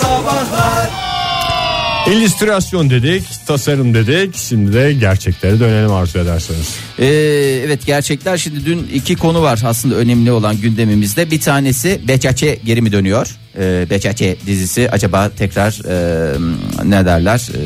Sabahlar İllüstrasyon dedik, tasarım dedik. Şimdi de gerçeklere dönelim arzu ederseniz. Ee, evet gerçekler şimdi dün iki konu var aslında önemli olan gündemimizde. Bir tanesi Beçaçe geri mi dönüyor? Ee, Beçaçe dizisi acaba tekrar e, ne derler e,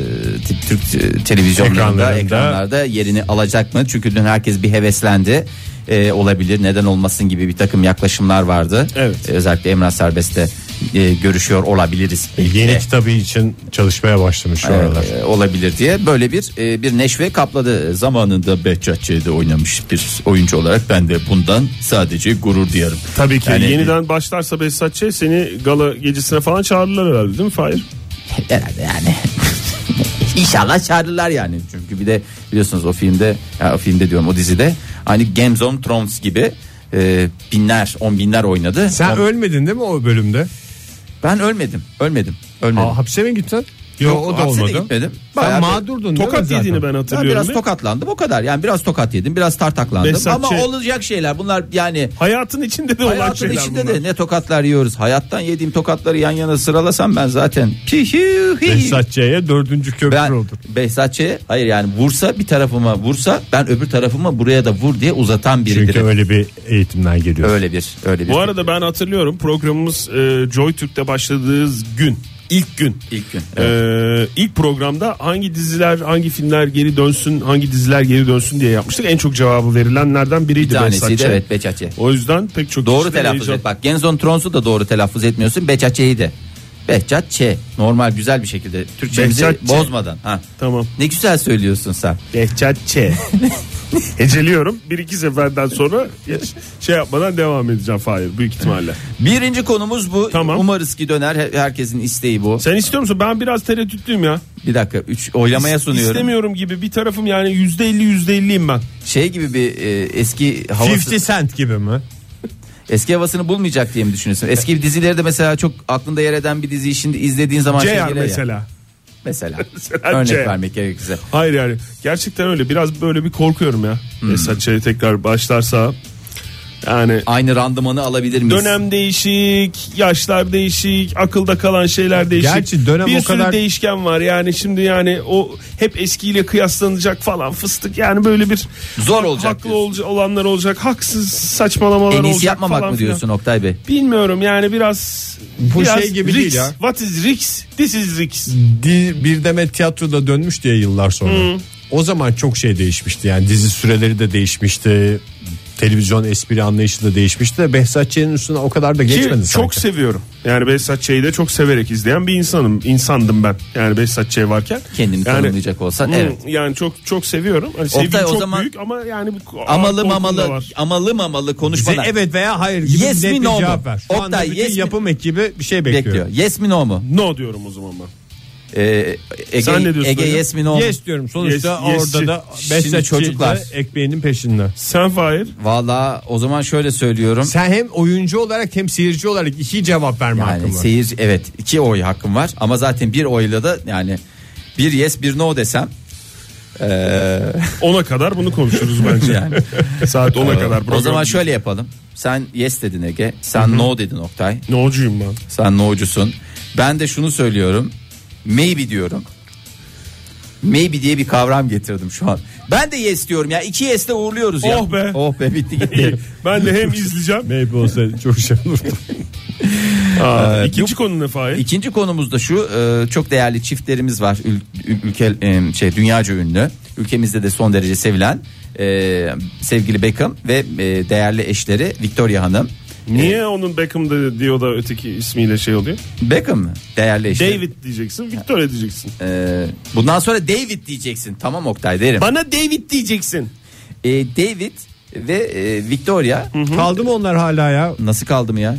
Türk e, televizyonlarında Ekranlarında. ekranlarda yerini alacak mı? Çünkü dün herkes bir heveslendi. Ee, olabilir neden olmasın gibi bir takım yaklaşımlar vardı. Evet. Ee, özellikle Emrah Serbest'te e, görüşüyor olabiliriz. Yeni E, kitabı için çalışmaya başlamış şu aralar. e, olabilir diye böyle bir e, bir neşve kapladı. Zamanında Behçetçi'de oynamış bir oyuncu olarak ben de bundan sadece gurur duyarım. Tabii ki Yani- yeniden başlarsa Behzatçı seni gala gecesine falan çağırırlar herhalde değil mi Fahir? Herhalde yani. İnşallah çağırırlar yani. Çünkü bir de biliyorsunuz o filmde, ya o filmde diyorum o dizide hani Games of Thrones gibi e, binler, on binler oynadı. Sen On- ölmedin değil mi o bölümde? Ben ölmedim, ölmedim, ölmedim. Aa, hapse mi gittin? Yok, o da olmadı. gitmedim. Ben Bayağı bir- mağdurdun değil mi Tokat zaten? yediğini ben Ben hatırlıyorum. biraz ya. tokatlandım o kadar. Yani biraz tokat yedim, biraz tartaklandım. Behzatçı- Ama olacak şeyler. Bunlar yani Hayatın içinde de olan Hayatın şeyler içinde bunlar. de ne tokatlar yiyoruz. Hayattan yediğim tokatları yan yana sıralasam ben zaten. Behzatçı'ya dördüncü köprü Ben oldu. Behzatçı'ya hayır yani vursa bir tarafıma vursa ben öbür tarafıma buraya da vur diye uzatan biridir. Çünkü öyle bir eğitimden geliyor. öyle bir öyle bir. Bu arada ben hatırlıyorum programımız e, Joy Türk'te başladığı gün ilk gün. ilk gün. Ee, ilk programda hangi diziler hangi filmler geri dönsün hangi diziler geri dönsün diye yapmıştık. En çok cevabı verilenlerden biriydi. bir tanesiydi evet Behzatçı. O yüzden pek çok Doğru telaffuz heyecan- et. Bak Genzon Trons'u da doğru telaffuz etmiyorsun. Behzatçı'yı de. Normal güzel bir şekilde Türkçemizi Behzatçı. bozmadan. Ha. Tamam. Ne güzel söylüyorsun sen. Behzatçı. Heceliyorum. Bir iki seferden sonra hiç şey yapmadan devam edeceğim Fahir büyük ihtimalle. Birinci konumuz bu. Tamam. Umarız ki döner. Her- Herkesin isteği bu. Sen istiyor musun? Ben biraz tereddütlüyüm ya. Bir dakika. Üç oylamaya sunuyorum. İstemiyorum gibi bir tarafım yani yüzde elli yüzde elliyim ben. Şey gibi bir e, eski havası 50 cent gibi mi? eski havasını bulmayacak diye mi düşünüyorsun? Eski dizileri de mesela çok aklında yer eden bir diziyi şimdi izlediğin zaman şey CR geliyor ya. Mesela. Mesela. Örnek C. vermek gerekirse. Hayır yani gerçekten öyle biraz böyle bir korkuyorum ya. Hmm. Mesela şey tekrar başlarsa yani Aynı randımanı alabilir miyiz? dönem değişik, yaşlar değişik, akılda kalan şeyler değişik. Gerçi dönem bir o sürü kadar- değişken var. Yani şimdi yani o hep eskiyle kıyaslanacak falan fıstık. Yani böyle bir Zor olacak haklı olca- olanlar olacak, haksız saçmalamalar En iyisi olacak yapmamak falan mı diyorsun Oktay Bey? Bilmiyorum yani biraz Bu biraz şey gibi risk. değil ya. What is risk? This is risk. Di- bir demet tiyatroda dönmüş diye yıllar sonra. O zaman çok şey değişmişti yani dizi süreleri de değişmişti. Televizyon espri anlayışı da değişmişti de Behzatçı'nın üstüne o kadar da Ki geçmedi çok sanki. seviyorum. Yani Behzat Ç'yi de çok severek izleyen bir insanım. insandım ben. Yani Behzat Ç varken. Kendini yani, tanımlayacak olsan Hmm, evet. Yani çok çok seviyorum. Hani sevgim Oktay, o çok zaman- büyük ama yani Amalı mamalı amalı mamalı Bize konuşmalar. evet veya hayır gibi Yes net mi, bir no mu? cevap ver. Şu anda Oktay, bütün yes mi? yapım ekibi bir şey bekliyor. bekliyor. Yes mi no mu? No diyorum o zaman ben. Ee, Ege, Sen ne diyorsun Ege hocam? yes mi no mu? Yes diyorum sonuçta Yes- yesçi. orada da Şimdi çocuklar. da ekmeğinin peşinde. Sen Fahir. Valla o zaman şöyle söylüyorum. Sen hem oyuncu olarak hem seyirci olarak iki cevap verme hakkın Yani var. seyirci evet iki oy hakkım var ama zaten bir oyla da yani bir yes bir no desem eee, Ona kadar bunu konuşuruz bence. Yani. Saat 10'a kadar. o program. zaman şöyle yapalım. Sen yes dedin Ege. Sen no dedin Oktay. No'cuyum ben. Sen no'cusun. Ben de şunu söylüyorum. Maybe diyorum. Maybe diye bir kavram getirdim şu an. Ben de yes diyorum ya. İki yes de uğurluyoruz ya. Oh be. Oh be bitti gitti. Ben de hem izleyeceğim. Maybe olsaydı çok şey olurdu. Aa, Ee, ikinci konu ne Fahir? İkinci konumuz da şu e, çok değerli çiftlerimiz var Ül- ül- ülke e, şey dünyaca ünlü ülkemizde de son derece sevilen e, sevgili Beckham ve değerli eşleri Victoria Hanım. Niye onun Beckham'da diyor da öteki ismiyle şey oluyor? Beckham mı? Değerli eşleri. David diyeceksin, Victoria diyeceksin. E, bundan sonra David diyeceksin. Tamam Oktay derim. Bana David diyeceksin. E, David ve e, Victoria Kaldı mı onlar hala ya? nasıl kaldı mı ya?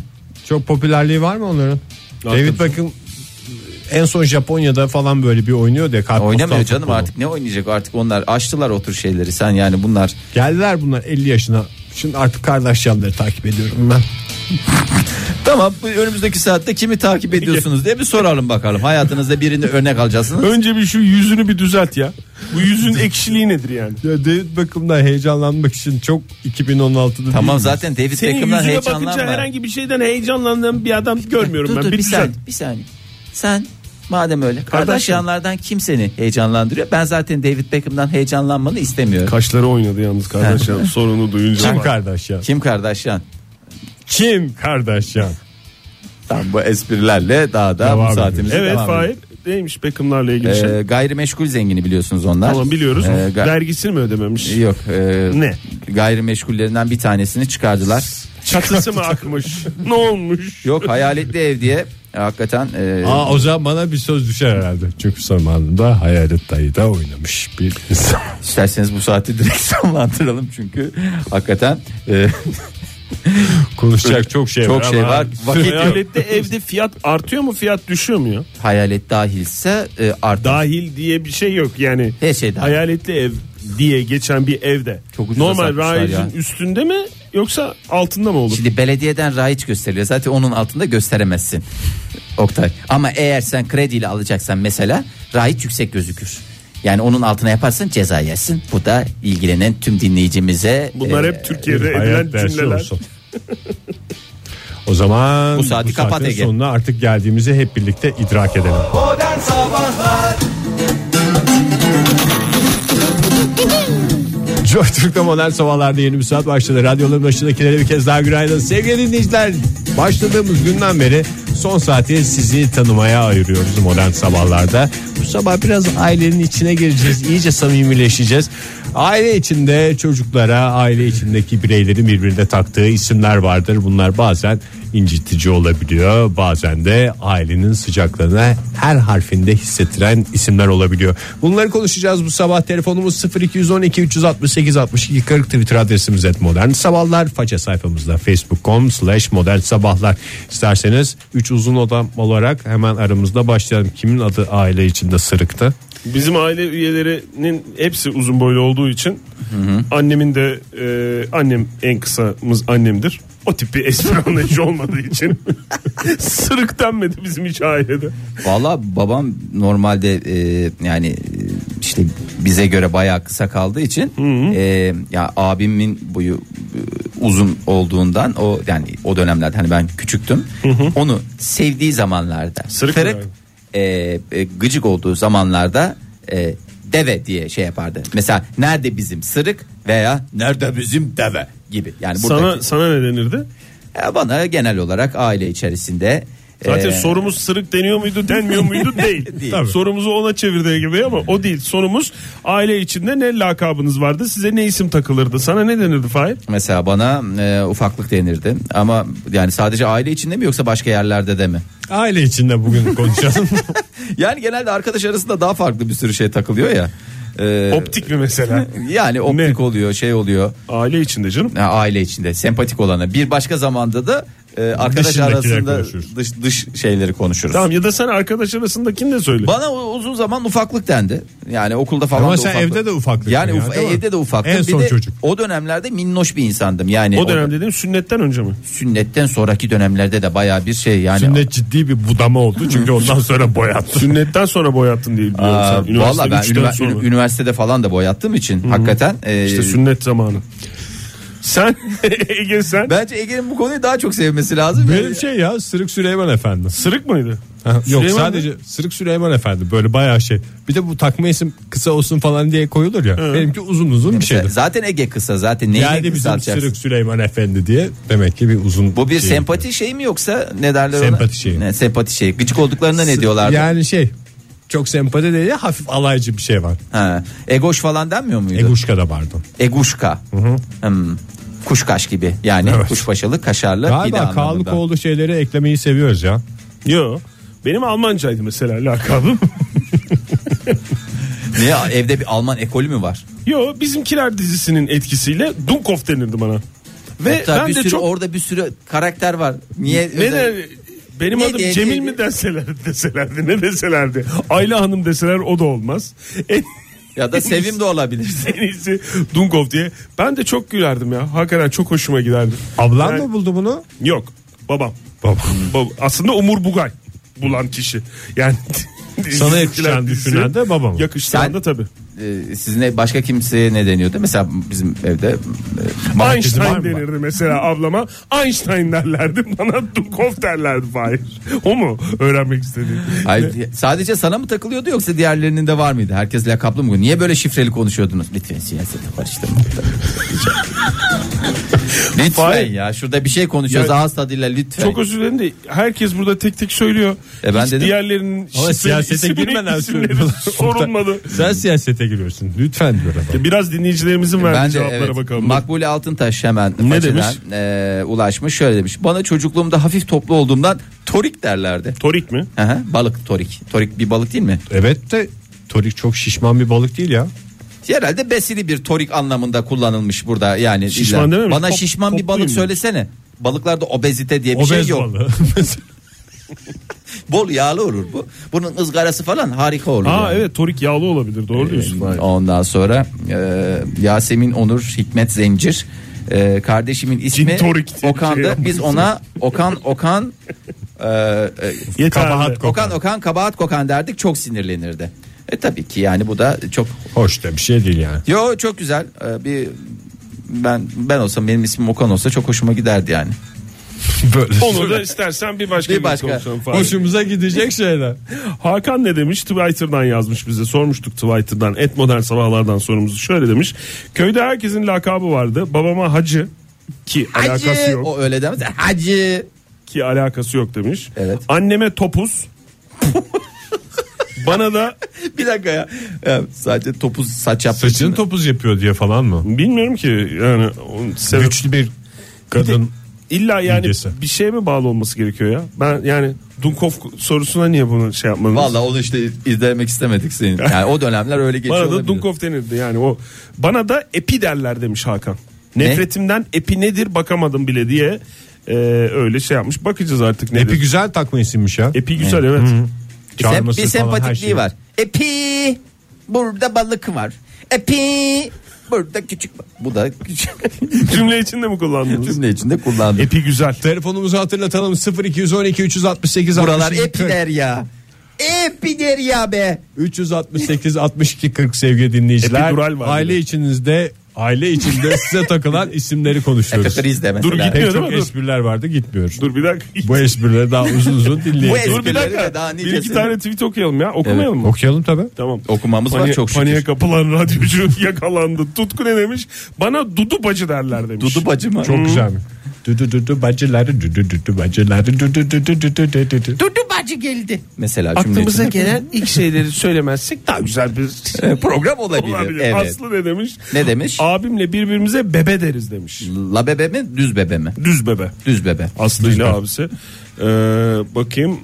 Çok popülerliği var mı onların? David Beckham en son Japonya'da falan böyle bir oynuyor diye. Oynamıyor canım futbolu. artık ne oynayacak artık onlar açtılar o tür şeyleri sen yani bunlar Geldiler bunlar 50 yaşına. Şimdi artık Kardashian'ları takip ediyorum ben. Tamam bu önümüzdeki saatte kimi takip ediyorsunuz diye bir soralım bakalım. Hayatınızda birini örnek alacaksınız. Önce bir şu yüzünü bir düzelt ya. Bu yüzün ekşiliği nedir yani? Ya David Beckham'dan heyecanlanmak için çok 2016'da Tamam zaten David Senin Beckham'dan yüzüne bakınca herhangi bir şeyden heyecanlandığım bir adam görmüyorum dur, ben. dur, Bir, bir düzelt. saniye, bir saniye. Sen madem öyle Kardashianlardan kim seni heyecanlandırıyor? Ben zaten David Beckham'dan heyecanlanmanı istemiyorum. Kaşları oynadı yalnız kardeşim sorunu duyunca. Kim Kardashian? kim Kardashian? Kim Kardashian? Tam bu esprilerle daha da Devam bu saatimizi Evet devam Fahir neymiş Beckham'larla ilgili şey. Ee, gayrimeşgul zengini biliyorsunuz onlar. Tamam biliyoruz. Ee, ga- Vergisini mi ödememiş? Yok. e, Ne? Gayrimeşgullerinden bir tanesini çıkardılar. Çatısı mı akmış? ne olmuş? Yok hayaletli ev diye hakikaten e, Aa, o zaman bana bir söz düşer herhalde. Çünkü zamanında Hayalet Dayı da oynamış bir insan. isterseniz bu saati direkt sonlandıralım çünkü hakikaten e, Konuşacak çok şey Çok var şey ama var. Vakit yok. Hayalette evde fiyat artıyor mu fiyat düşüyor mu ya? hayalet dahilse e, artar. Dahil diye bir şey yok yani. Her şey dahil. Hayaletli ev diye geçen bir evde. Çok ucuza Normal ya. üstünde mi yoksa altında mı olur? Şimdi belediyeden rayiç gösteriliyor. Zaten onun altında gösteremezsin. Oktay. Ama eğer sen krediyle alacaksan mesela rayiç yüksek gözükür. Yani onun altına yaparsan ceza yersin. Bu da ilgilenen tüm dinleyicimize Bunlar e, hep Türkiye'de bir hayat edilen cümleler. olsun. O zaman Bu saati kapat saatin Ege. sonuna artık geldiğimizi hep birlikte idrak edelim. Modern Sabahlar Joy Türk'te modern sabahlarda yeni bir saat başladı. Radyoların başındakilere bir kez daha günaydın. Sevgili dinleyiciler başladığımız günden beri son saati sizi tanımaya ayırıyoruz modern sabahlarda. Bu sabah biraz ailenin içine gireceğiz. iyice samimileşeceğiz. Aile içinde çocuklara, aile içindeki bireylerin birbirine taktığı isimler vardır. Bunlar bazen incitici olabiliyor. Bazen de ailenin sıcaklığını her harfinde hissettiren isimler olabiliyor. Bunları konuşacağız bu sabah. Telefonumuz 0212 368 62 40 Twitter adresimiz et modern sabahlar. Faça sayfamızda facebook.com slash modern sabahlar. İsterseniz 3 uzun odam olarak hemen aramızda başlayalım. Kimin adı aile içinde sırıktı? Bizim aile üyelerinin hepsi uzun boylu olduğu için annemin de e, annem en kısamız annemdir. O tip bir espri anlayışı olmadığı için sırık denmedi bizim hiç ailede. Valla babam normalde e, yani işte bize göre bayağı kısa kaldığı için e, ya abimin boyu e, uzun olduğundan o yani o dönemlerde hani ben küçüktüm. Onu sevdiği zamanlarda Sırık kırık mı e, e, gıcık olduğu zamanlarda e, deve diye şey yapardı. Mesela nerede bizim sırık veya nerede bizim deve gibi. Yani burada Sana sana ne denirdi? bana genel olarak aile içerisinde Zaten e, sorumuz sırık deniyor muydu denmiyor muydu değil. Değil. Tabii. Sorumuzu ona çevirdiği gibi ama o değil. Sorumuz aile içinde ne lakabınız vardı size ne isim takılırdı sana ne denirdi Fahir? Mesela bana e, ufaklık denirdi ama yani sadece aile içinde mi yoksa başka yerlerde de mi? Aile içinde bugün konuşalım. Yani genelde arkadaş arasında daha farklı bir sürü şey takılıyor ya. E, Optik mi mesela? yani optik Ne? oluyor şey oluyor aile içinde canım. Ha, aile içinde sempatik olana bir başka zamanda da e, arkadaş arasında dış, dış şeyleri konuşuruz. Tamam ya da sen arkadaş arasındakini de söyle. Bana uzun zaman ufaklık dendi. Yani okulda falan Ama da sen ufaklık. evde de ufaklıktın Yani ya, uf- değil mi? evde de ufaktım. En Bir son de çocuk. O dönemlerde minnoş bir insandım. Yani o dönem dediğim sünnetten önce mi? sünnetten sonraki dönemlerde de baya bir şey yani. Sünnet ciddi bir budama oldu çünkü ondan sonra boyattı. Sünnetten sonra boyattın diye biliyorum Aa, sen. Valla ben üçten ünivers- sonra. üniversitede falan da boyattığım için hakikaten e, İşte sünnet zamanı. Sen Ege sen bence Ege'nin bu konuyu daha çok sevmesi lazım. Benim şey ya Sırık Süleyman Efendi. sırık mıydı? Ha, Yok Süleyman sadece Sırık Süleyman Efendi böyle bayağı şey. Bir de bu takma isim kısa olsun falan diye koyulur ya. Benimki uzun uzun bir şeydi. Zaten Ege kısa zaten neyi Geldi bizim? Sırık Süleyman Efendi diye demek ki bir uzun Bu bir şey. sempati şey mi yoksa ne derler ona? Sempati şeyi. Ne, sempati şeyi. Gıcık olduklarında ne diyorlardı? Yani şey çok sempati değil ya hafif alaycı bir şey var. Ha, egoş falan denmiyor muydu? Eguşka da vardı. Eguşka. Hmm. Kuşkaş gibi yani Evet. kuşbaşılı kaşarlı Galiba. Kağlıkoğlu şeyleri eklemeyi seviyoruz ya. Yo. Benim Almancaydı mesela lakabım. Niye evde bir Alman ekolü mü var? Yo bizimkiler dizisinin etkisiyle Dunkov denirdi bana. Ve Hatta ben bir de sürü çok orada bir sürü karakter var. Niye? ne özel- de benim Ne adım diye- Cemil ne mi diye- deselerdi deselerdi ne deselerdi. Ayla Hanım deseler o da olmaz. En, Ya da Sevim de olabilir. en iyisi Dunkov diye. Ben de çok gülerdim ya. Hakikaten çok hoşuma giderdi. Ablan Yani- mı buldu bunu? Yok babam. Babam. Bab- Aslında Umur Bugay bulan kişi. Yani Sana yakışan düşünen de babam. Yakıştıran Sen- da tabii. e, sizin başka kimseye ne deniyordu? Mesela bizim evde e, var Einstein mı? denirdi mesela ablama. Einstein derlerdi. Bana Dukov derlerdi Fahir. O mu öğrenmek istediğin? Ay, sadece sana mı takılıyordu yoksa diğerlerinin de var mıydı? Herkes lakaplı mı? Niye böyle şifreli konuşuyordunuz? Lütfen siyasete karıştırma. Lütfen Fahir. ya şurada bir şey konuşuyoruz Ya- ağız tadıyla lütfen. Çok özür dilerim de herkes burada tek tek söylüyor. E ben Hiç dedim. diğerlerinin Ama siyasete isimleri- girmeden isimleri söylüyorlar. sorulmadı. Sen siyasete giriyorsun. Lütfen diyor adam. Biraz dinleyicilerimizin verdiği ben de cevaplara evet, bakalım. Makbule Altıntaş hemen Ne demiş? e, ulaşmış şöyle demiş. Bana çocukluğumda hafif toplu olduğumdan torik derlerdi. Torik mi? Aha, balık torik. Torik bir balık değil mi? Evet de torik çok şişman bir balık değil ya. Herhalde besili bir torik anlamında kullanılmış burada yani. Şişman illa. dememiş, Bana top- şişman bir balık söylesene. Balıklarda obezite diye bir şey Obez yok. balığı. Bol yağlı olur bu. Bunun ızgarası falan harika olur. Aa yani. evet torik yağlı olabilir. Doğru diyorsun. Fahir. Ondan sonra e, Yasemin Onur Hikmet Zencir e, kardeşimin ismi torik diye bir şey Okan'dı. yapmışsın. Biz ona Okan Okan e, e, Yeterli. Kabahat. Okan Okan kabahat kokan derdik çok sinirlenirdi. E tabii ki yani bu da çok Hoş da bir şey değil yani. yo çok güzel E, bir ben ben olsam benim ismim Okan olsa çok hoşuma giderdi yani. Böyle Onu da istersen bir başka Bir gün başka. hoşumuza gidecek şeyler. Hakan ne demiş? Twitter'dan yazmış bize. Sormuştuk Twitter'dan. Et modern sabahlardan sorumuzu. Şöyle demiş. Köyde herkesin lakabı vardı. Babama hacı ki alakası Hacı yok. o öyle demez. Hacı Ki alakası yok demiş. Evet. Anneme topuz. Bana da bir dakika ya. Ya, sadece topuz saç yaptığı Saçını topuz yapıyor diye falan mı? bilmiyorum ki yani sebep- Güçlü bir kadın. İlla yani midesi. bir şeye mi bağlı olması gerekiyor ya? Ben yani Dunkov sorusuna niye bunu şey yapmadınız? Vallahi onu işte izlemek istemedik senin. Yani o dönemler öyle geçiyor Bana da olabilir. Dunkov denirdi yani o. Bana da epi derler demiş Hakan. Nefretimden epi nedir bakamadım bile diye e, öyle şey yapmış. Bakacağız artık nedir. Epi güzel takma isimmiş ya. Epi güzel evet. Bir, sem- bir sempatikliği şey. var. Epi burada balık var. Epi burada küçük bu da küçük. Cümle içinde mi kullandınız? Cümle içinde kullandım. Epi güzel. Telefonumuzu hatırlatalım 0212 368 Buralar 62 epi der ya. Epi der ya be. 368 62 40 sevgili dinleyiciler. Epidural var aile içinizde aile içinde size takılan isimleri konuşuyoruz. Epikriz de Dur, gitmiyor. Pek değil çok mi? Dur. espriler vardı gitmiyor. Dur bir dakika. Bu esprileri daha uzun uzun Bu dinleyeceğiz. espri- Dur bir esprileri dakika. de daha bir iki tane tweet okuyalım ya. Okumayalım mı? Okuyalım tabi. Tamam. Okumamız var Paniğe- çok şükür. Paniğe kapılan radyocu yakalandı. Tutku ne demiş? Bana Dudu bacı derler demiş. Dudu bacı mı? Çok güzel mi? Dudu dudu bacıları dudu dudu bacıları dudu dudu dudu dudu dudu. Dudu bacı geldi. Mesela Aklımıza içinde. gelen ilk şeyleri söylemezsek daha güzel bir program olabilir. olabilir. Evet. Aslı ne demiş? Ne demiş? Abimle birbirimize bebe deriz demiş. La bebe mi düz bebe mi? Düz bebe. Düz bebe. Aslı ile abisi. Ee, bakayım.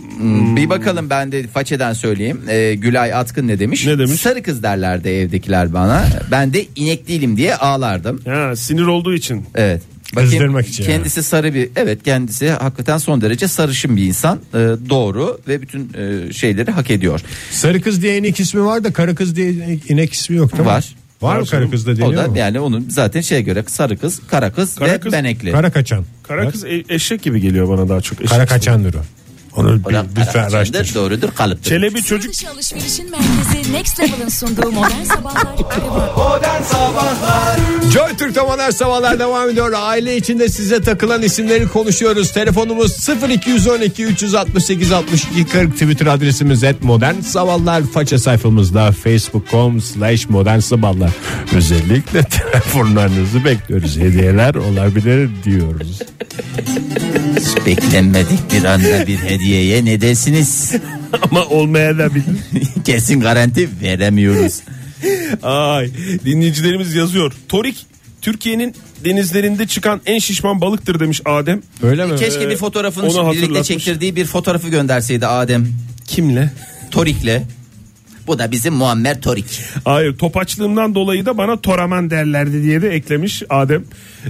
Bir bakalım ben de façeden söyleyeyim. Ee, Gülay Atkın ne demiş? Ne demiş? Sarı kız derlerdi evdekiler bana. Ben de inek değilim diye ağlardım. Ha, sinir olduğu için. Evet. Kızdırmak için Kendisi sarı bir evet kendisi hakikaten son derece sarışın bir insan. Ee, doğru ve bütün e, şeyleri hak ediyor. Sarı kız diye inek ismi var da kara kız diye inek- ismi yok değil mi? Var. Var mı Var kara canım. kız da O deniyor da mu? yani onun zaten şeye göre sarı kız, kara kız Kara ve kız- benekli. Kara kaçan. Kara kız e- eşek gibi geliyor bana daha çok. Eşek Kara ismi. kaçandır Onu bir, O da lütfen araştır. doğrudur kalıptır. Çelebi çocuk Dışı alışverişin merkezi Next Level'ın sunduğu modern sabahlar devam. Modern Sabahlar Joy Türk'te modern sabahlar devam ediyor. Aile içinde size takılan isimleri konuşuyoruz. Telefonumuz 0212 368 62 40 Twitter adresimiz et modern sabahlar. Faça sayfamızda facebook.com slash modern sabahlar. Özellikle telefonlarınızı bekliyoruz. Hediyeler olabilir diyoruz. Beklenmedik bir anda bir hediyeye ne dersiniz? ama olmaya da bilir. Kesin garanti veremiyoruz. Ay dinleyicilerimiz yazıyor. Torik Türkiye'nin denizlerinde çıkan en şişman balıktır demiş Adem. Öyle mi? Keşke bir fotoğrafını birlikte çektirdiği bir fotoğrafı gönderseydi Adem Kimle? Torik'le. Bu da bizim Muammer Torik. Hayır topaçlığımdan dolayı da bana Toraman derlerdi diye de eklemiş Adem.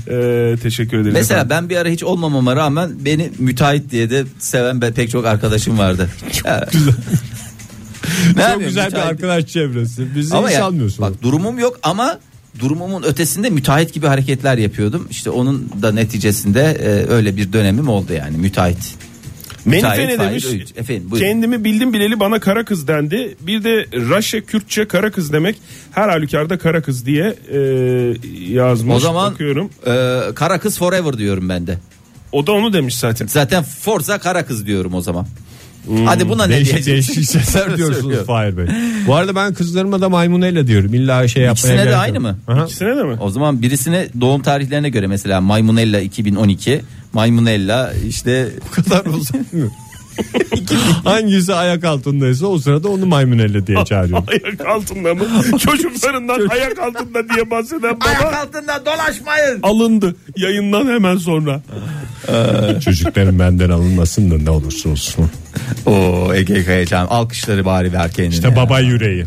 Ee, teşekkür ederiz. Mesela efendim. ben bir ara hiç olmamama rağmen beni müteahhit diye de seven pek çok arkadaşım vardı. Ne Çok güzel bir müteahhit- arkadaş çevresi. Bizi Ama hiç ya, almıyorsun. bak durumum yok ama durumumun ötesinde müteahhit gibi hareketler yapıyordum. İşte onun da neticesinde e, öyle bir dönemim oldu yani müteahhit. Menife ne demiş? Efendim buyurun. Kendimi bildim bileli bana kara kız dendi. Bir de Raşe Kürtçe kara kız demek her halükarda kara kız diye e, yazmış. O zaman Bakıyorum. e, kara kız forever diyorum ben de. O da onu demiş zaten. Zaten Forza kara kız diyorum o zaman. Hadi buna ne Değişik diyeceksin? değişik sesler diyorsunuz. Fahir Bey. Bu arada ben kızlarıma da maymunella diyorum. İlla şey yapmaya İkisine de aynı mı? Aha. İkisine de mi? O zaman birisine doğum tarihlerine göre mesela Maymunella 2012, Maymunella işte Bu kadar uzun mu? Hangisi ayak altındaysa o sırada onu maymunella diye çağırıyorum. Ayak altında mı? Çocuklarından ayak altında diye bahseden baba altında dolaşmayın. alındı yayından hemen sonra. Çocukların benden alınmasın da ne olursa olsun. Oo Ege Kayacan alkışları bari ver kendine. İşte ya. baba yüreği.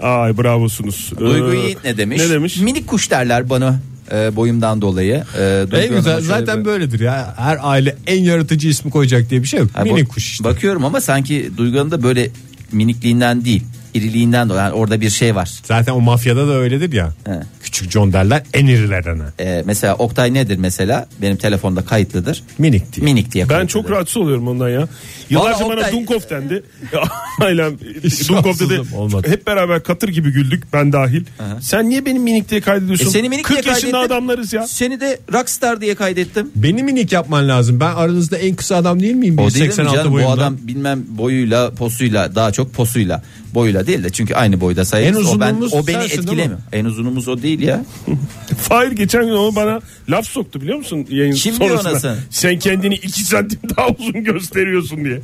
Ay bravosunuz. Duygu Ee, Yiğit ne demiş? Ne demiş? Minik kuş derler bana e, boyumdan dolayı. E, En güzel zaten bir- böyledir ya. Her aile en yaratıcı ismi koyacak diye bir şey yok. Ha, Minik bak- kuş işte. Bakıyorum ama sanki Duygu Hanım da böyle minikliğinden değil iriliğinden dolayı yani orada bir şey var. Zaten o mafyada da öyledir ya. He. Küçük John derler en irilerine. E, mesela Oktay nedir mesela? Benim telefonda kayıtlıdır. Minik diye. Minik diye Ben kayıtlıdır. çok rahatsız oluyorum ondan ya. Yıllarca Vallahi bana Oktay- Dunkov dendi. Aynen Hiç Dunkov dedi. rahatsızım olmadı. Hep beraber katır gibi güldük ben dahil. Sen niye benim minik diye kaydediyorsun? E, seni minik 40 diye yaşında kaydettim. adamlarız ya. Seni de Rockstar diye kaydettim. Beni minik yapman lazım. Ben aranızda en kısa adam değil miyim? O değil mi 186 canım bu boyunda. adam bilmem boyuyla posuyla daha çok posuyla boyuyla değil de çünkü aynı boyda sayılır. En o, ben, uzunumuz o beni sensin, değil etkilemiyor. mi? En uzunumuz o değil ya. Fahir geçen gün o bana laf soktu biliyor musun yayın Kim diyor sonrasında. ona sen? Sen kendini 2 santim daha uzun gösteriyorsun diye.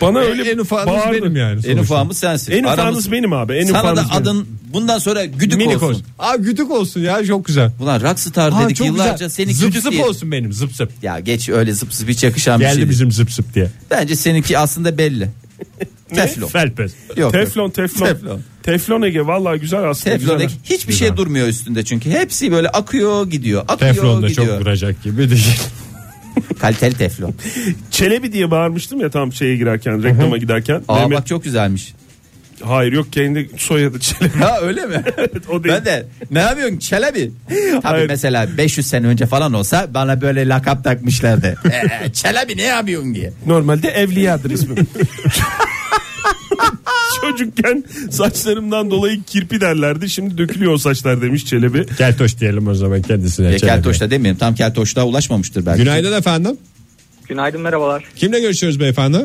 Bana öyle en ufağınız bağırdı. benim yani. En sonuçta. ufağımız sensin. En Aramız- ufağınız benim abi. En Sana ufağınız da benim. adın bundan sonra güdük Minik olsun. olsun. Aa güdük olsun ya çok güzel. Ulan Rockstar Aa, dedik çok yıllarca güzel. seni zıp güdük zıp diye. olsun benim zıp zıp. Ya geç öyle zıp zıp hiç yakışan bir şey Geldi değil. bizim zıp zıp diye. Bence seninki aslında belli. Teflon. Felpez. Yok, Teflon teflon. Teflon. Teflon Ege vallahi güzel aslında. Teflon güzel. hiçbir şey durmuyor üstünde çünkü. Hepsi böyle akıyor gidiyor. Akıyor Teflon da gidiyor. çok duracak gibi değil. Kaliteli teflon. Çelebi diye bağırmıştım ya tam şeye girerken reklama giderken. Aa Mehmet, bak çok güzelmiş. hayır yok kendi soyadı Çelebi. Ha öyle mi? o değil. ben de ne yapıyorsun Çelebi? Tabii Hayır. mesela 500 sene önce falan olsa bana böyle lakap takmışlardı. Ee, Çelebi ne yapıyorsun diye. Normalde evliyadır ismim. Çocukken saçlarımdan dolayı kirpi derlerdi. Şimdi dökülüyor o saçlar demiş Çelebi. Keltoş diyelim o zaman kendisine. Ya, Çelebi. Keltoş'ta demeyelim tam Keltoş'ta ulaşmamıştır belki. Günaydın efendim. Günaydın merhabalar. Kimle görüşüyoruz beyefendi?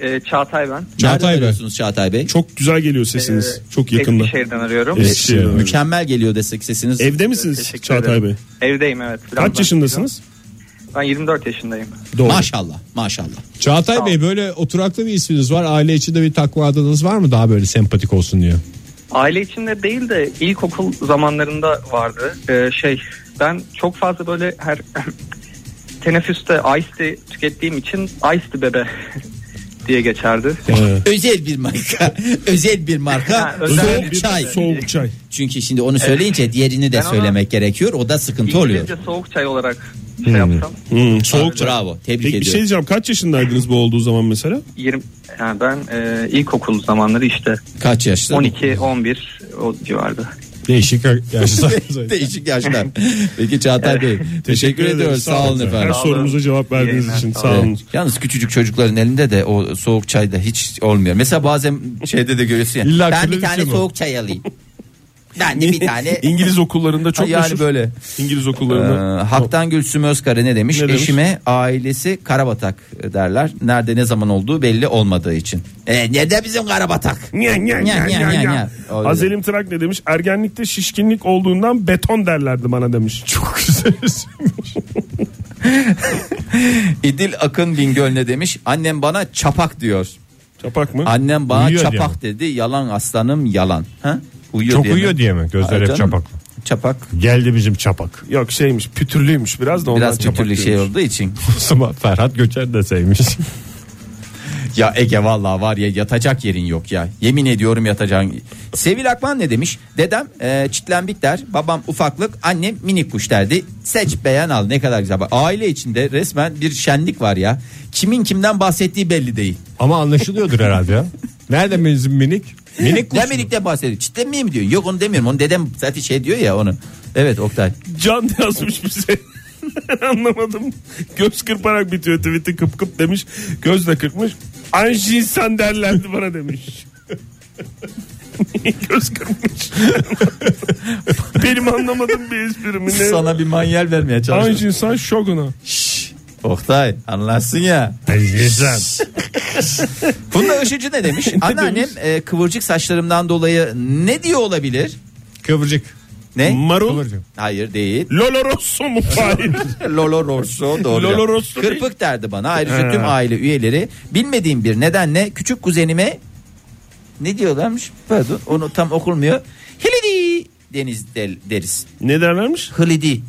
Ee, Çağatay ben. Çağatay Nereden Bey. arıyorsunuz Çağatay Bey? Çok güzel geliyor sesiniz. Ee, Çok yakında. Eskişehir'den arıyorum. Eskişehir'den arıyorum. Mükemmel geliyor desek sesiniz. Evde misiniz Teşekkür Çağatay ederim. Bey? Evdeyim evet. Kaç yaşındasınız? Ben 24 yaşındayım. Doğru. Maşallah maşallah. Çağatay Tamam. Bey böyle oturaklı bir isminiz var. Aile içinde bir takma adınız var mı daha böyle sempatik olsun diye? Aile içinde değil de ilkokul zamanlarında vardı. Ee, şey ben çok fazla böyle her teneffüste ice tea tükettiğim için ice tea bebe diye geçerdi. Özel bir marka. özel bir marka. Ha, özel soğuk bir çay. Soğuk çay. Çünkü şimdi onu söyleyince diğerini de Ben söylemek gerekiyor. O da sıkıntı oluyor. İngilizce soğuk çay olarak şey yapsam. Hmm, soğuk çay. Bravo. Tebrik Peki bir şey ediyorum. diyeceğim. Kaç yaşındaydınız bu olduğu zaman mesela? 20 yani ben e, ilkokul zamanları işte Kaç yaşta? 12 11 o civarda. Değişik yaşlar. Değişik yaşlar. Peki Çağatay Bey. teşekkür, ederiz. ediyoruz. Sağ olun Her efendim. Olun. sorumuza cevap verdiğiniz yayınlar. için Sağ sağ olun. olun. Yalnız küçücük çocukların elinde de o soğuk çay da hiç olmuyor. Mesela bazen şeyde de görüyorsun ya. İlla ben bir tane mi? soğuk çay alayım. Ben de bir tane. İngiliz okullarında çok yani meşhur. böyle. İngiliz Ee, okullarında. Haktan Gül Sümözkara ne demiş? Ne demiş? Eşime ailesi Karabatak derler. Nerede ne zaman olduğu belli olmadığı için. E, nerede bizim Karabatak? Nya, nya, Nya, nya, nya, nya. Azelim Trak ne demiş? Ergenlikte şişkinlik olduğundan beton derlerdi bana demiş. Çok güzel. İdil Akın Bingöl ne demiş? Annem bana çapak diyor. Çapak mı? Annem bana Uyuyor çapak dedi. Yalan aslanım yalan. Ha? Uyuyor Çok diye uyuyor mi? diye mi? Gözler Ay hep canım. çapaklı. Çapak. Geldi bizim çapak. Yok şeymiş pütürlüymüş biraz da ondan Biraz bir çapak türlü şey diyormuş. olduğu için. O zaman Ferhat Göçer de sevmiş. Ya Ege vallahi var ya yatacak yerin yok ya. Yemin ediyorum yatacağın. Sevil Akman ne demiş? Dedem e, çitlenbik der. Babam ufaklık. Annem minik kuş derdi. Seç beğen al ne kadar güzel. Bak, aile içinde resmen bir şenlik var ya. Kimin kimden bahsettiği belli değil. Ama anlaşılıyordur herhalde ya. Nerede bizim minik? Minik kuş minikten bahsediyor? Çitlenmeyi mi diyorsun? Yok onu demiyorum. Onu dedem zaten şey diyor ya onu. Evet Oktay. Can yazmış bize. anlamadım. Göz kırparak bitiyor tweet'i kıp kıp demiş. Göz de kırpmış. Anji insan derlerdi bana demiş. Göz kırpmış. Benim anlamadığım bir esprimi ne? Sana bir manyel vermeye Anji çalıştım. insan şoguna. Oktay anlarsın ya. Güzel. Funda Işıcı ne demiş? Anneannem e, kıvırcık saçlarımdan dolayı ne diyor olabilir? Kıvırcık. Ne? Marul. Kıvırcık. Hayır değil. Lolo Rosso mu? Hayır. Lolo Rosso doğru. Lolo Rosso değil. Kırpık derdi bana. Ayrıca tüm aile üyeleri bilmediğim bir nedenle küçük kuzenime ne diyorlarmış? Pardon onu tam okunmuyor. Hilidi deniz del- deriz. ne derlermiş? Hilidi.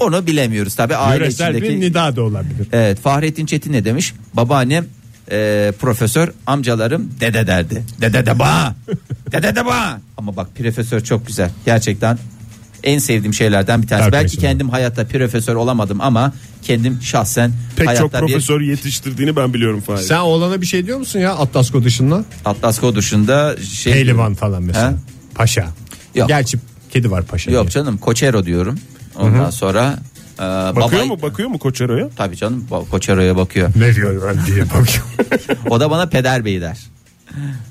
Onu bilemiyoruz tabi aile Yöresel içindeki. bir nida da olabilir. Evet Fahrettin Çetin ne demiş? Babaannem e, profesör amcalarım dede derdi. Dede de ba. dede de ba. Ama bak profesör çok güzel. Gerçekten en sevdiğim şeylerden bir tanesi. Belki şimdi. kendim hayatta profesör olamadım ama kendim şahsen Pek hayatta çok profesör yetiştirdiğini ben biliyorum Fahir. Sen oğlana bir şey diyor musun ya Atlasko dışında? bir Atlasko dışında şey Pehlivan falan mesela. He? Paşa. Yok. Gerçi kedi var paşa. Yok diye. canım Koçero diyorum. Ondan sonra e, Bakıyor baba- mu bakıyor mu Koçero'ya? Tabii canım Koçero'ya bakıyor. Ne diyor ben diye bakıyor. O da bana peder bey der.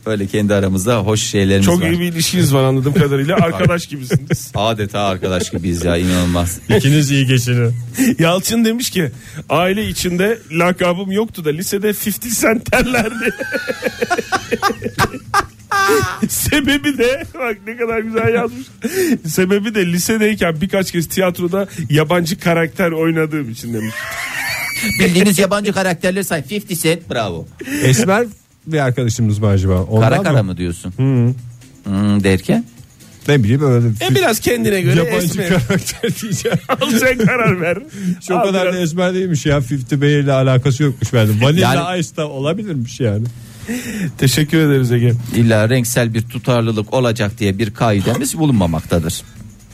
Böyle kendi aramızda hoş şeylerimiz Çok var. iyi bir ilişkiniz var anladığım kadarıyla. Arkadaş gibisiniz. Adeta arkadaş gibiyiz ya inanılmaz. İkiniz iyi geçinin. Yalçın demiş ki aile içinde lakabım yoktu da lisede 50 cent derlerdi. Sebebi de bak ne kadar güzel yazmış. Sebebi de lisedeyken birkaç kez tiyatroda yabancı karakter oynadığım için demiş. Bildiğiniz yabancı karakterleri say. 50 Cent bravo. Esmer bir arkadaşımız mı acaba? Ondan Kara kara mı? mı diyorsun? Hmm, derken? Ne bileyim öyle. E biraz kendine göre Yabancı esmer. karakter diyeceğim. Al sen karar ver. Çok Al kadar biraz- da esmer değilmiş ya. 50 Bey ile alakası yokmuş bende. Vanilla Yani- Ice da olabilirmiş yani. Teşekkür ederiz Ege. İlla renksel bir tutarlılık olacak diye bir kaidemiz bulunmamaktadır.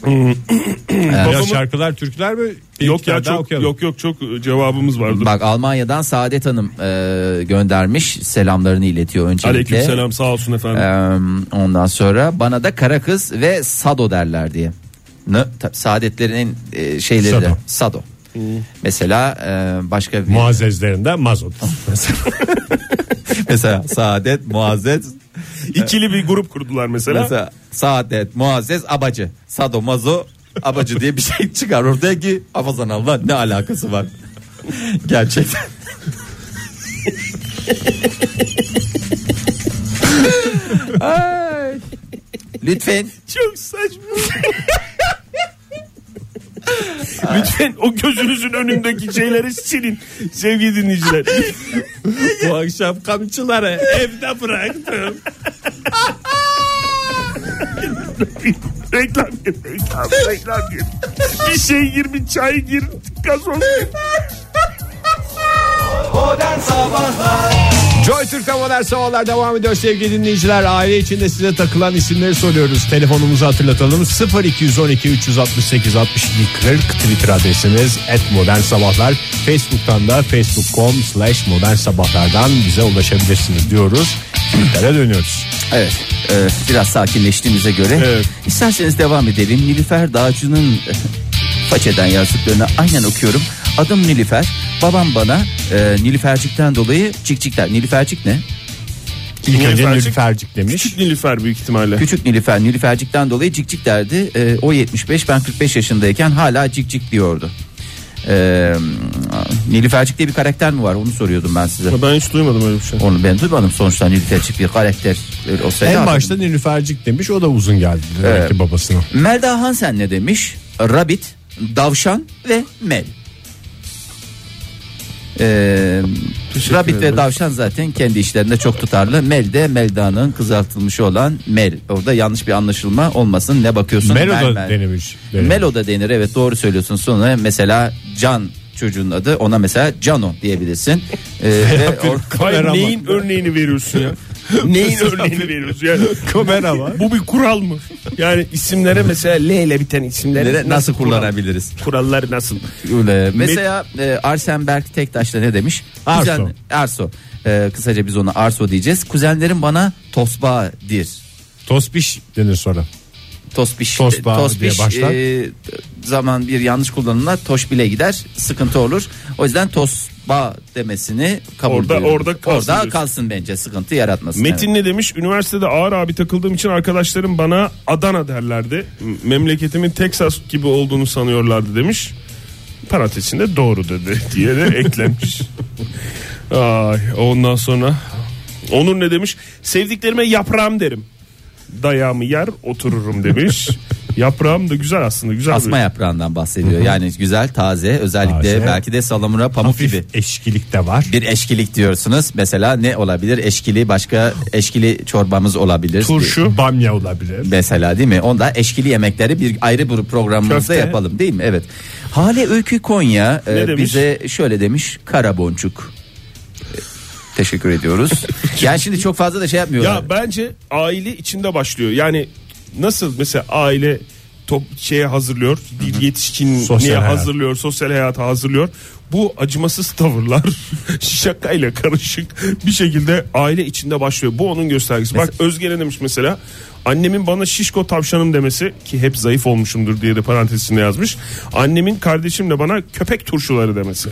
Ya Babamın- şarkılar, türküler mi? Bir Yok iki ya tane daha çok okuyalım. yok yok çok cevabımız vardı. Bak Almanya'dan Saadet Hanım e, göndermiş selamlarını iletiyor öncelikle. Aleyküm selam sağ olsun efendim. E, ondan sonra bana da kara kız ve sado derler diye. Ne? Tabii saadetlerin e, şeyleri de Sado. sado. Mesela e, başka bir Muazzezlerinde mazot. Mesela. saadet muazzez İkili bir grup kurdular mesela. Mesela Saadet, Muazzez, Abacı. Sado, Mazo, Abacı diye bir şey çıkar ortaya ki hafazan Allah ne alakası var? Gerçekten. Ay. Lütfen Çok saçma. Lütfen o gözünüzün önündeki şeyleri silin sevgili dinleyiciler. Bu akşam kamçıları evde bıraktım. reklam gir, reklam, reklam gir. Bir şey gir, bir çay gir, gazoz gir. Modern Sabahlar Joy Türk'te modern sabahlar devam ediyor sevgili dinleyiciler. Aile içinde size takılan isimleri soruyoruz. Telefonumuzu hatırlatalım. 0212 368 62 40 Twitter adresimiz et modern sabahlar. Facebook'tan da facebook.com slash modern sabahlardan bize ulaşabilirsiniz diyoruz. Twitter'e dönüyoruz. Evet e, biraz sakinleştiğimize göre Evet. isterseniz devam edelim. Nilüfer Dağcı'nın e, façeden yazdıklarını aynen okuyorum. Adım Nilüfer. Babam bana e, Nilüfercik'ten dolayı cikcik der. Nilüfercik ne? İlk önce Nilüfercik. Nilüfercik demiş. Küçük Nilüfer büyük ihtimalle. Küçük Nilüfer Nilüfercik'ten dolayı cikcik derdi. E, o 75 ben 45 yaşındayken hala cikcik diyordu. E, Nilüfercik diye bir karakter mi var onu soruyordum ben size. Ben hiç duymadım öyle bir şey. Onu ben duymadım sonuçta Nilüfercik bir karakter. Öyle olsaydı En başta Nilüfercik demiş o da uzun geldi demek Evet. ki babasına. Melda Hansen ne demiş? Rabbit, davşan ve mel. Ee, Rabbit ve davşan zaten kendi işlerinde çok tutarlı. Mel de Melda'nın kızartılmışı olan mel. Orada yanlış bir anlaşılma olmasın. Ne bakıyorsun? Melo Mel, da mel. denemiş. denemiş. Melo da denir evet doğru söylüyorsun. Sonra mesela Can çocuğun adı ona mesela Cano diyebilirsin. Ee, ve or- Kameraman. neyin örneğini veriyorsun ya? Neyin örneğini veriyorsun ya? Kamera var. Bu bir kural mı? Yani isimlere mesela L ile biten isimleri Nere- nasıl kullanabiliriz? Kurallar nasıl? Öyle. Mesela e, Arsen Berk Tektaş da ne demiş? Arso. Arso. E, kısaca biz ona Arso diyeceğiz. Kuzenlerim bana tosbağadır. Tospiş denir sonra. Tospiş, Tosba tospiş diye başlar. e, zaman bir yanlış kullanımla toş bile gider sıkıntı olur. O yüzden tosba demesini kabul Orada- ediyorum. orada kalsın Orada diyorsun. kalsın bence sıkıntı yaratmasın. Metin Evet. ne demiş? Üniversitede ağır abi takıldığım için arkadaşlarım bana Adana derlerdi. Memleketimin Texas gibi olduğunu sanıyorlardı demiş. Parantez içinde doğru dedi diye de eklemiş. Ay, ondan sonra Onur ne demiş? Sevdiklerime yaprağım derim. Dayağımı yer otururum demiş. yaprağım da güzel aslında güzel. Asma bir- yaprağından bahsediyor. Yani güzel, taze, özellikle Taze. belki de salamura pamuk Hafif gibi. eşkilik de var. Bir eşkilik diyorsunuz. Mesela ne olabilir? Eşkili başka eşkili çorbamız olabilir. Turşu. Bamya olabilir. Mesela değil mi? Onda eşkili yemekleri bir ayrı bir programımızda Köfte. yapalım değil mi? Evet. Hale Öykü Konya e, demiş? bize şöyle demiş. Kara boncuk. Teşekkür ediyoruz. yani şimdi çok fazla da şey yapmıyorlar. Ya bence aile içinde başlıyor. Yani nasıl mesela aile top şeye hazırlıyor, bir yetişkinliğe Sosyal hayat. hazırlıyor, sosyal hayata hazırlıyor. Bu acımasız tavırlar şakayla karışık bir şekilde aile içinde başlıyor. Bu onun göstergesi. Bak Özge ne demiş mesela? Annemin bana şişko tavşanım demesi ki hep zayıf olmuşumdur diye de parantez içinde yazmış. Annemin kardeşimle bana köpek turşuları demesi.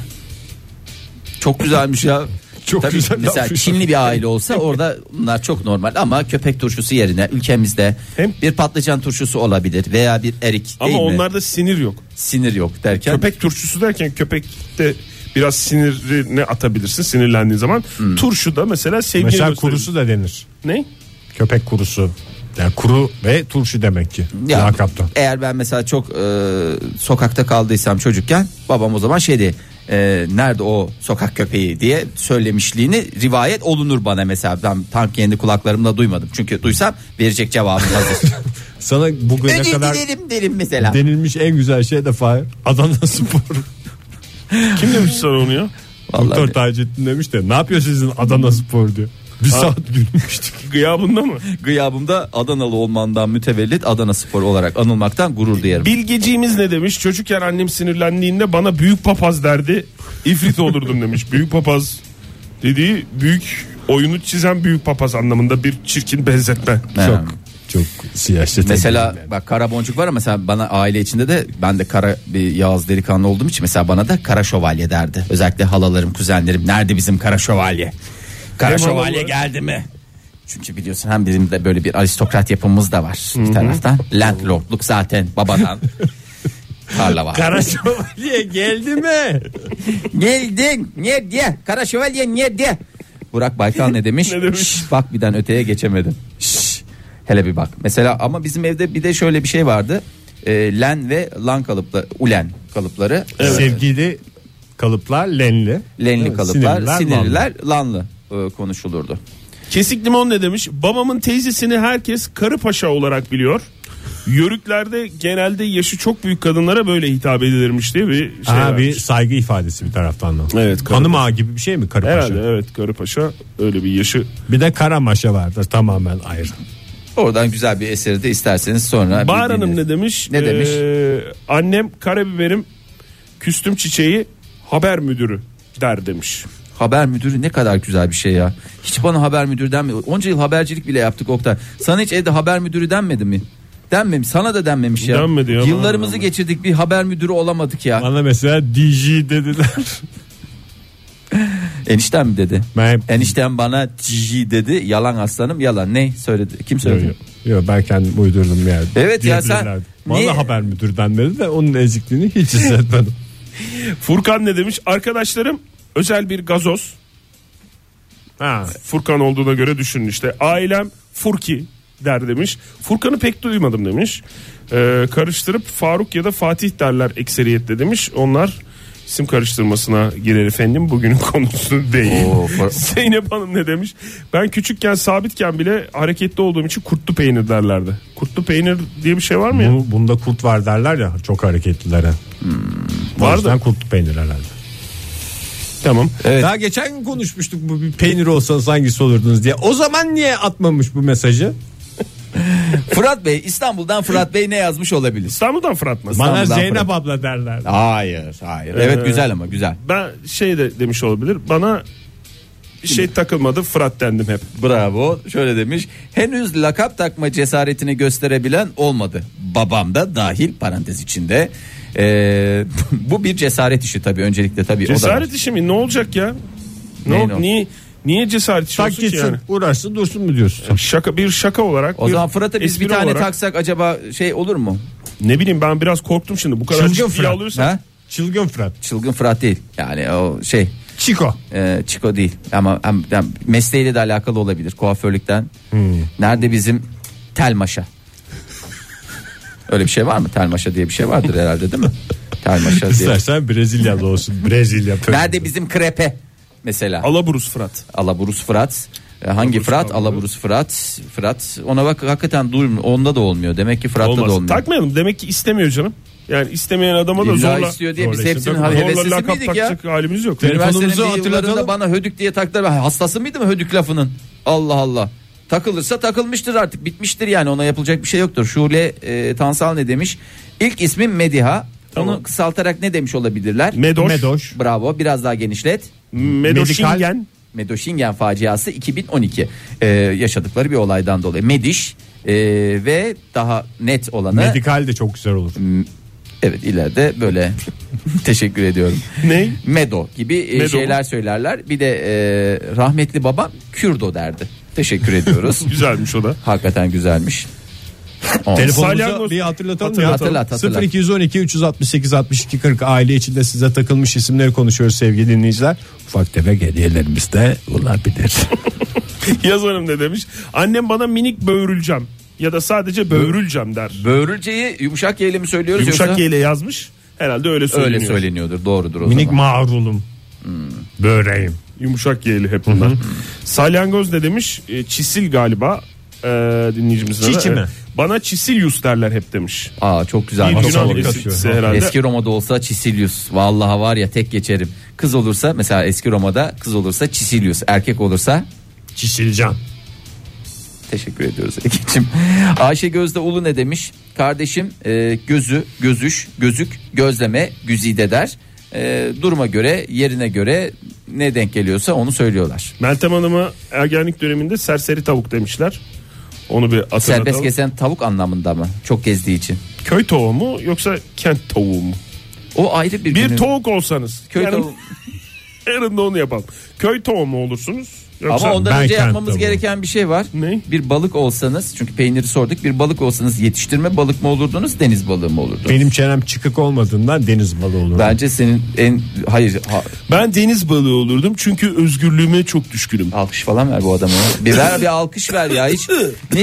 Çok güzelmiş ya. Çok Tabii güzel mesela yapmış. Çinli bir aile olsa orada bunlar çok normal ama köpek turşusu yerine ülkemizde Hem- bir patlıcan turşusu olabilir veya bir erik Ama değil mi? onlarda sinir yok. sinir yok derken Köpek turşusu derken köpekte biraz sinirini atabilirsin sinirlendiğin zaman. Hmm. Turşu da mesela sevgi Mesela gösterir. kurusu da denir. Ne? Köpek kurusu. Yani kuru ve turşu demek ki. Ya, Lakaptan. eğer ben mesela çok e, sokakta kaldıysam çocukken babam o zaman şey diye e, nerede o sokak köpeği diye söylemişliğini rivayet olunur bana mesela ben tam kendi kulaklarımla duymadım çünkü duysam verecek cevabım hazır. Sana bugüne Özür kadar dilerim derim mesela. denilmiş en güzel şey de Fahir. Adana Spor. Kim demiş sana onu ya? Vallahi Doktor Taceddin demiş de ne yapıyor sizin Adana Spor diyor. Bir saat gülmüştük. Gıyabında mı? Gıyabımda Adanalı olmandan mütevellit Adana Spor olarak anılmaktan gurur duyarım. Bilgeciğimiz ne demiş? Çocukken annem sinirlendiğinde bana büyük papaz derdi. İfrit olurdum demiş. Büyük papaz dediği büyük oyunu çizen büyük papaz anlamında bir çirkin benzetme. Ha. Çok çok siyaset. Mesela bak kara boncuk var ama mesela bana aile içinde de ben de kara bir Yağız delikanlı olduğum için mesela bana da kara şövalye derdi. Özellikle halalarım kuzenlerim nerede bizim kara şövalye? Kara Hem şövalye geldi mi? Çünkü biliyorsun hem bizim de böyle bir aristokrat yapımız da var bir taraftan. Landlordluk zaten babadan. Tarla var. Kara Şövalye geldi mi? Geldin ne diye kara şövalye ne diye. Burak Baykal ne demiş? Ne demiş? Şş, bak birden öteye geçemedim. Şş, hele bir bak. Mesela ama bizim evde bir de şöyle bir şey vardı. Ee, len ve lan kalıpları, ulen kalıpları. Sevgili kalıplar lenli. Lenli Evet, kalıplar, sinirliler, sinirliler, lanlı e, konuşulurdu. Kesik limon ne demiş? Babamın teyzesini herkes karı paşa olarak biliyor. Yörüklerde genelde yaşı çok büyük kadınlara böyle hitap edilirmiş diye bir şey Ha, bir saygı ifadesi bir taraftan da. Evet, karı Hanım ağa gibi bir şey mi karı Herhalde paşa? evet karı paşa öyle bir yaşı. Bir de kara maşa vardır tamamen ayrı. Oradan güzel bir eseri de isterseniz sonra. Bahar bir Hanım ne demiş? Ne demiş? Ee, annem karabiberim küstüm çiçeği haber müdürü der demiş. Haber müdürü ne kadar güzel bir şey ya. Hiç bana haber müdürü denmedi. Onca yıl habercilik bile yaptık Oktay. Sana hiç evde haber müdürü denmedi mi? Denmemiş. Sana da denmemiş ya. Denmedi ya, Yıllarımızı bana geçirdik bir haber müdürü olamadık ya. Bana mesela DJ dediler. Enişten mi dedi? Ben Enişten bana cici dedi. Yalan aslanım yalan. Ne söyledi? Kim söyledi? yok. Yok, ben kendim uydurdum yani. Evet ya, sen-. Bana Niye- haber müdürden dedi de onun ezikliğini hiç hissetmedim. Furkan ne demiş? Arkadaşlarım özel bir gazoz. ha. Furkan olduğuna göre düşünün işte. Ailem Furki der demiş. Furkan'ı pek duymadım demiş. Ee, karıştırıp Faruk ya da Fatih derler ekseriyetle demiş. Onlar isim karıştırmasına girer efendim. Bugünün konusu değil. Oo, Zeynep Hanım ne demiş? Ben küçükken sabitken bile hareketli olduğum için kurtlu peynir derlerdi. Kurtlu peynir diye bir şey var mı ya? Bu, bunda kurt var derler ya çok hareketlilere. Var Var da. da kurtlu peynir herhalde. Tamam. Evet. Daha geçen gün konuşmuştuk bu bir peynir olsanız hangisi olurdunuz diye. O zaman niye atmamış bu mesajı? Fırat Bey İstanbul'dan Fırat Bey ne yazmış olabilir? İstanbul'dan Fırat mı? Bana İstanbul'dan Zeynep Fırat. abla derler. Hayır hayır. Evet Ee, güzel ama güzel. Ben şey de demiş olabilir. Bana bir şey takılmadı Fırat dendim hep. Bravo. Şöyle demiş. Henüz lakap takma cesaretini gösterebilen olmadı. Babam da dahil parantez içinde. Ee, bu bir cesaret işi tabii öncelikle tabii. o da. Cesaret işi mi ne olacak ya? Ne Neyin ol- niye niye cesaret işi Tak olsun ki gitsin yani? uğraşsın dursun mu diyorsun? Şaka bir şaka olarak. O bir zaman Fırat'a biz bir tane olarak- taksak acaba şey olur mu? Ne bileyim ben biraz korktum şimdi. Bu kadar Çılgın ciddiye Fırat. alıyorsan. Ha? Çılgın Fırat. Çılgın Fırat değil. Yani o şey Çiko. e, Çiko değil. Ama hem, hem mesleğiyle de alakalı olabilir. Kuaförlükten. Nerede bizim telmaşa? Öyle bir şey var mı? Telmaşa diye bir şey vardır herhalde değil mi? Telmaşa diye. İstersen Brezilya'da olsun. Brezilya. Nerede bizim krepe? Mesela. Alaburus Fırat. Alaburus Fırat. E, Hangi Alaburus Fırat? kavramı. Alaburus Fırat. Fırat. Ona bak hakikaten dur onda da olmuyor. Demek ki Fırat'ta da Olmaz. olmuyor. Takmayalım. Demek ki istemiyor canım. Yani istemeyen adama da İlla zorla. istiyor diye biz zorla hepsinin Zorla heveslisi lakap miydik ya? takacak halimiz yok. Telefonumuzu Üniversitenin bir yıllarında hatırlatalım. bana hödük diye taktılar. Ben hastası mıydım hödük lafının? Allah Allah. Takılırsa takılmıştır artık bitmiştir yani ona yapılacak bir şey yoktur. Şule e, Tansal ne demiş? İlk ismim Mediha. Tamam. Onu kısaltarak ne demiş olabilirler? Medoş. Medoş. Bravo biraz daha genişlet. Medoşingen. Medoşingen faciası 2012 Ee, yaşadıkları bir olaydan dolayı. Mediş ee, ve daha net olanı Medikal de çok güzel olur. evet ileride böyle teşekkür ediyorum. Ne? Medo gibi e, Medo şeyler söylerler. Bir de e, rahmetli babam Kürdo derdi. Teşekkür ediyoruz. Güzelmiş o da. Hakikaten güzelmiş. Telefonumuzu Salyangoz- bir hatırlatalım Hatırlatalım. ya. Hatırlat, hatırlat. 0212 368 62 40 aile içinde size takılmış isimleri konuşuyoruz sevgili dinleyiciler. Ufak tefek hediyelerimiz de olabilir. Yazarım ne demiş? Annem bana minik böğürüleceğim. Ya da sadece böğürüleceğim der. Böğürülceyi yumuşak yeyle mi söylüyoruz Yumuşak yoksa? İle yazmış. Herhalde öyle söyleniyor. Öyle söyleniyordur doğrudur o Minik zaman. mağrulum. Böreğim. Yumuşak G'li hep bunlar. Salyangoz ne demiş? E, çisil galiba. E, dinleyicimizin. Çiçi mi? Bana Çisilius derler hep demiş. Aa çok güzel. Bir Çok Yunan havalı. esintisi herhalde. Eski Roma'da olsa Çisilius. Vallahi var ya tek geçerim. Kız olursa mesela eski Roma'da kız olursa Çisilius. Erkek olursa Çisilcan. teşekkür ediyoruz Ege'cim. Ayşe Gözde Ulu ne demiş? Kardeşim e, gözü, gözüş, gözük, gözleme, güzide der. E, duruma göre, yerine göre ne denk geliyorsa onu söylüyorlar. Meltem Hanım'a ergenlik döneminde serseri tavuk demişler. Onu bir hatırlatalım. Serbest gezen tavuk anlamında mı? Çok gezdiği için. Köy tavuğu mu yoksa kent tavuğu mu? O ayrı bir Bir günün- tavuk olsanız. köy yarın, tavuğu. yarın da onu yapalım. Köy tavuğu mu olursunuz? Yoksa Ama ondan ben önce yapmamız tavuğu. gereken bir şey var. Ne? Bir balık olsanız çünkü peyniri sorduk. Bir balık olsanız yetiştirme balık mı olurdunuz, deniz balığı mı olurdunuz? Benim çenem çıkık olmadığından deniz balığı olur. Bence senin en hayır ha- ben deniz balığı olurdum çünkü özgürlüğüme çok düşkünüm. alkış falan ver bu adama. Bir ver bir alkış ver ya hiç. Ne?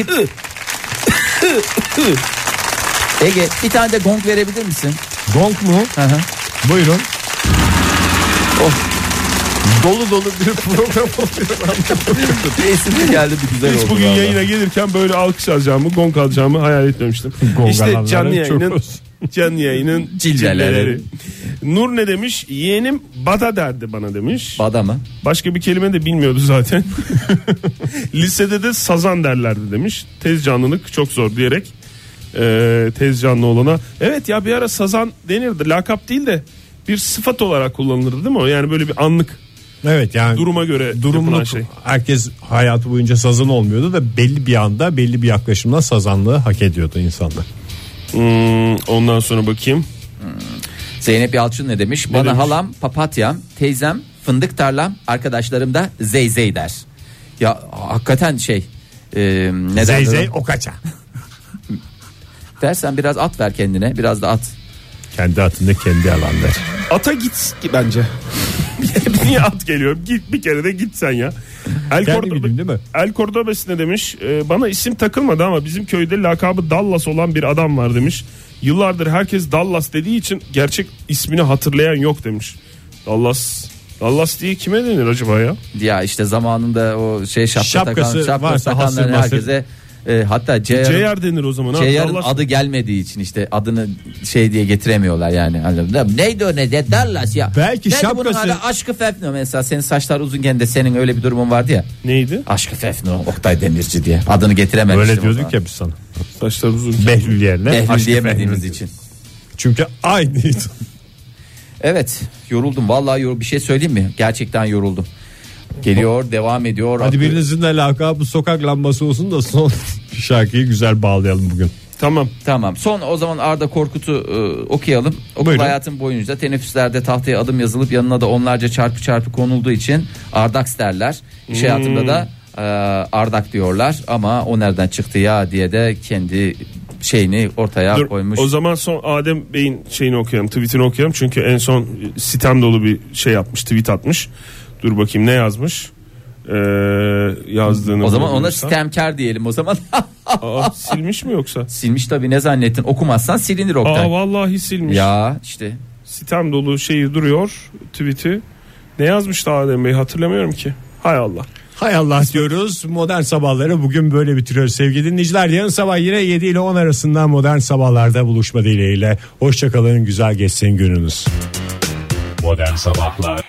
Ege bir tane de gong verebilir misin? Gong mu? Hı hı. Buyurun. Dolu dolu bir program oluyor. Bir geldi bir güzel Hiç oldu. bugün vallahi. yayına gelirken böyle alkış alacağımı, gong alacağımı hayal etmemiştim. Gong işte canlı çok yayının olsun. canlı yayının cilveleri. Nur ne demiş? Yeğenim bada derdi bana demiş. Bada mı? Başka bir kelime de bilmiyordu zaten. Lisede de sazan derlerdi demiş. Tez canlılık çok zor diyerek e, tez canlı olana. Evet ya bir ara sazan denirdi. Lakap değil de bir sıfat olarak kullanılırdı değil mi o? Yani böyle bir anlık Evet yani duruma göre durumluk şey. herkes hayatı boyunca sazan olmuyordu da belli bir anda belli bir yaklaşımla sazanlığı hak ediyordu insanlar. Hmm, ondan sonra bakayım. Zeynep Yalçın ne demiş? Bana demiş? halam papatyam, teyzem fındık tarlam, arkadaşlarım da zeyzey der. Ya hakikaten şey e, ne Zey derler zey o? kaça. Dersen biraz at ver kendine biraz da at. Kendi atında kendi alanlar. Ata git ki bence. Niye at geliyor? Git bir kere de git sen ya. El, Kendi Cordoba, bileyim değil mi? El Cordobes ne demiş? Ee, bana isim takılmadı ama bizim köyde lakabı Dallas olan bir adam var demiş. Yıllardır herkes Dallas dediği için gerçek ismini hatırlayan yok demiş. Dallas Dallas diye kime denir acaba ya? Ya işte zamanında o şey şapka Şapkası takan, şapka varsa takanların hasır herkese e, hatta Ceyar denir o zaman. Ceyar'ın adı gelmediği için işte adını şey diye getiremiyorlar yani. Anladın mı? Neydi o ne de Dallas ya. Belki bunun şapkası- hala aşkı fefno mesela senin saçlar uzunken de senin öyle bir durumun vardı ya. Neydi? Aşkı fefno Oktay Demirci diye adını getirememiştim. Öyle diyorduk ya biz sana. Saçlar uzun. Behlül yerine. Behlül diyemediğimiz için. Çünkü aynıydı. Evet yoruldum vallahi yor bir şey söyleyeyim mi? Gerçekten yoruldum. Geliyor devam ediyor. Hadi birinizin de lakabı sokak lambası olsun da son şarkıyı güzel bağlayalım bugün. Tamam. Tamam. Son o zaman Arda Korkut'u e, okuyalım. Okul Buyurun. hayatım boyunca teneffüslerde tahtaya adım yazılıp yanına da onlarca çarpı çarpı konulduğu için Ardaks derler. İş hayatımda da e, Ardak diyorlar ama o nereden çıktı ya diye de kendi şeyini ortaya Dur, koymuş. o zaman son Adem Bey'in şeyini okuyalım, tweetini okuyalım. Çünkü en son sitem dolu bir şey yapmış, tweet atmış. Dur bakayım ne yazmış? Ee, yazdığını O zaman ona sistemkar diyelim o zaman. Aa, silmiş mi yoksa? Silmiş tabii ne zannettin okumazsan silinir Oktay. Aa vallahi silmiş. ya işte Sitem dolu şeyi duruyor tweet'i. Ne yazmıştı Adem Bey hatırlamıyorum ki. Hay Allah. Hay Allah diyoruz. Modern sabahları bugün böyle bitiriyoruz sevgili dinleyiciler. Yarın sabah yine 7 ile 10 arasında modern sabahlarda buluşma dileğiyle. Hoşçakalın güzel geçsin gününüz. Modern Sabahlar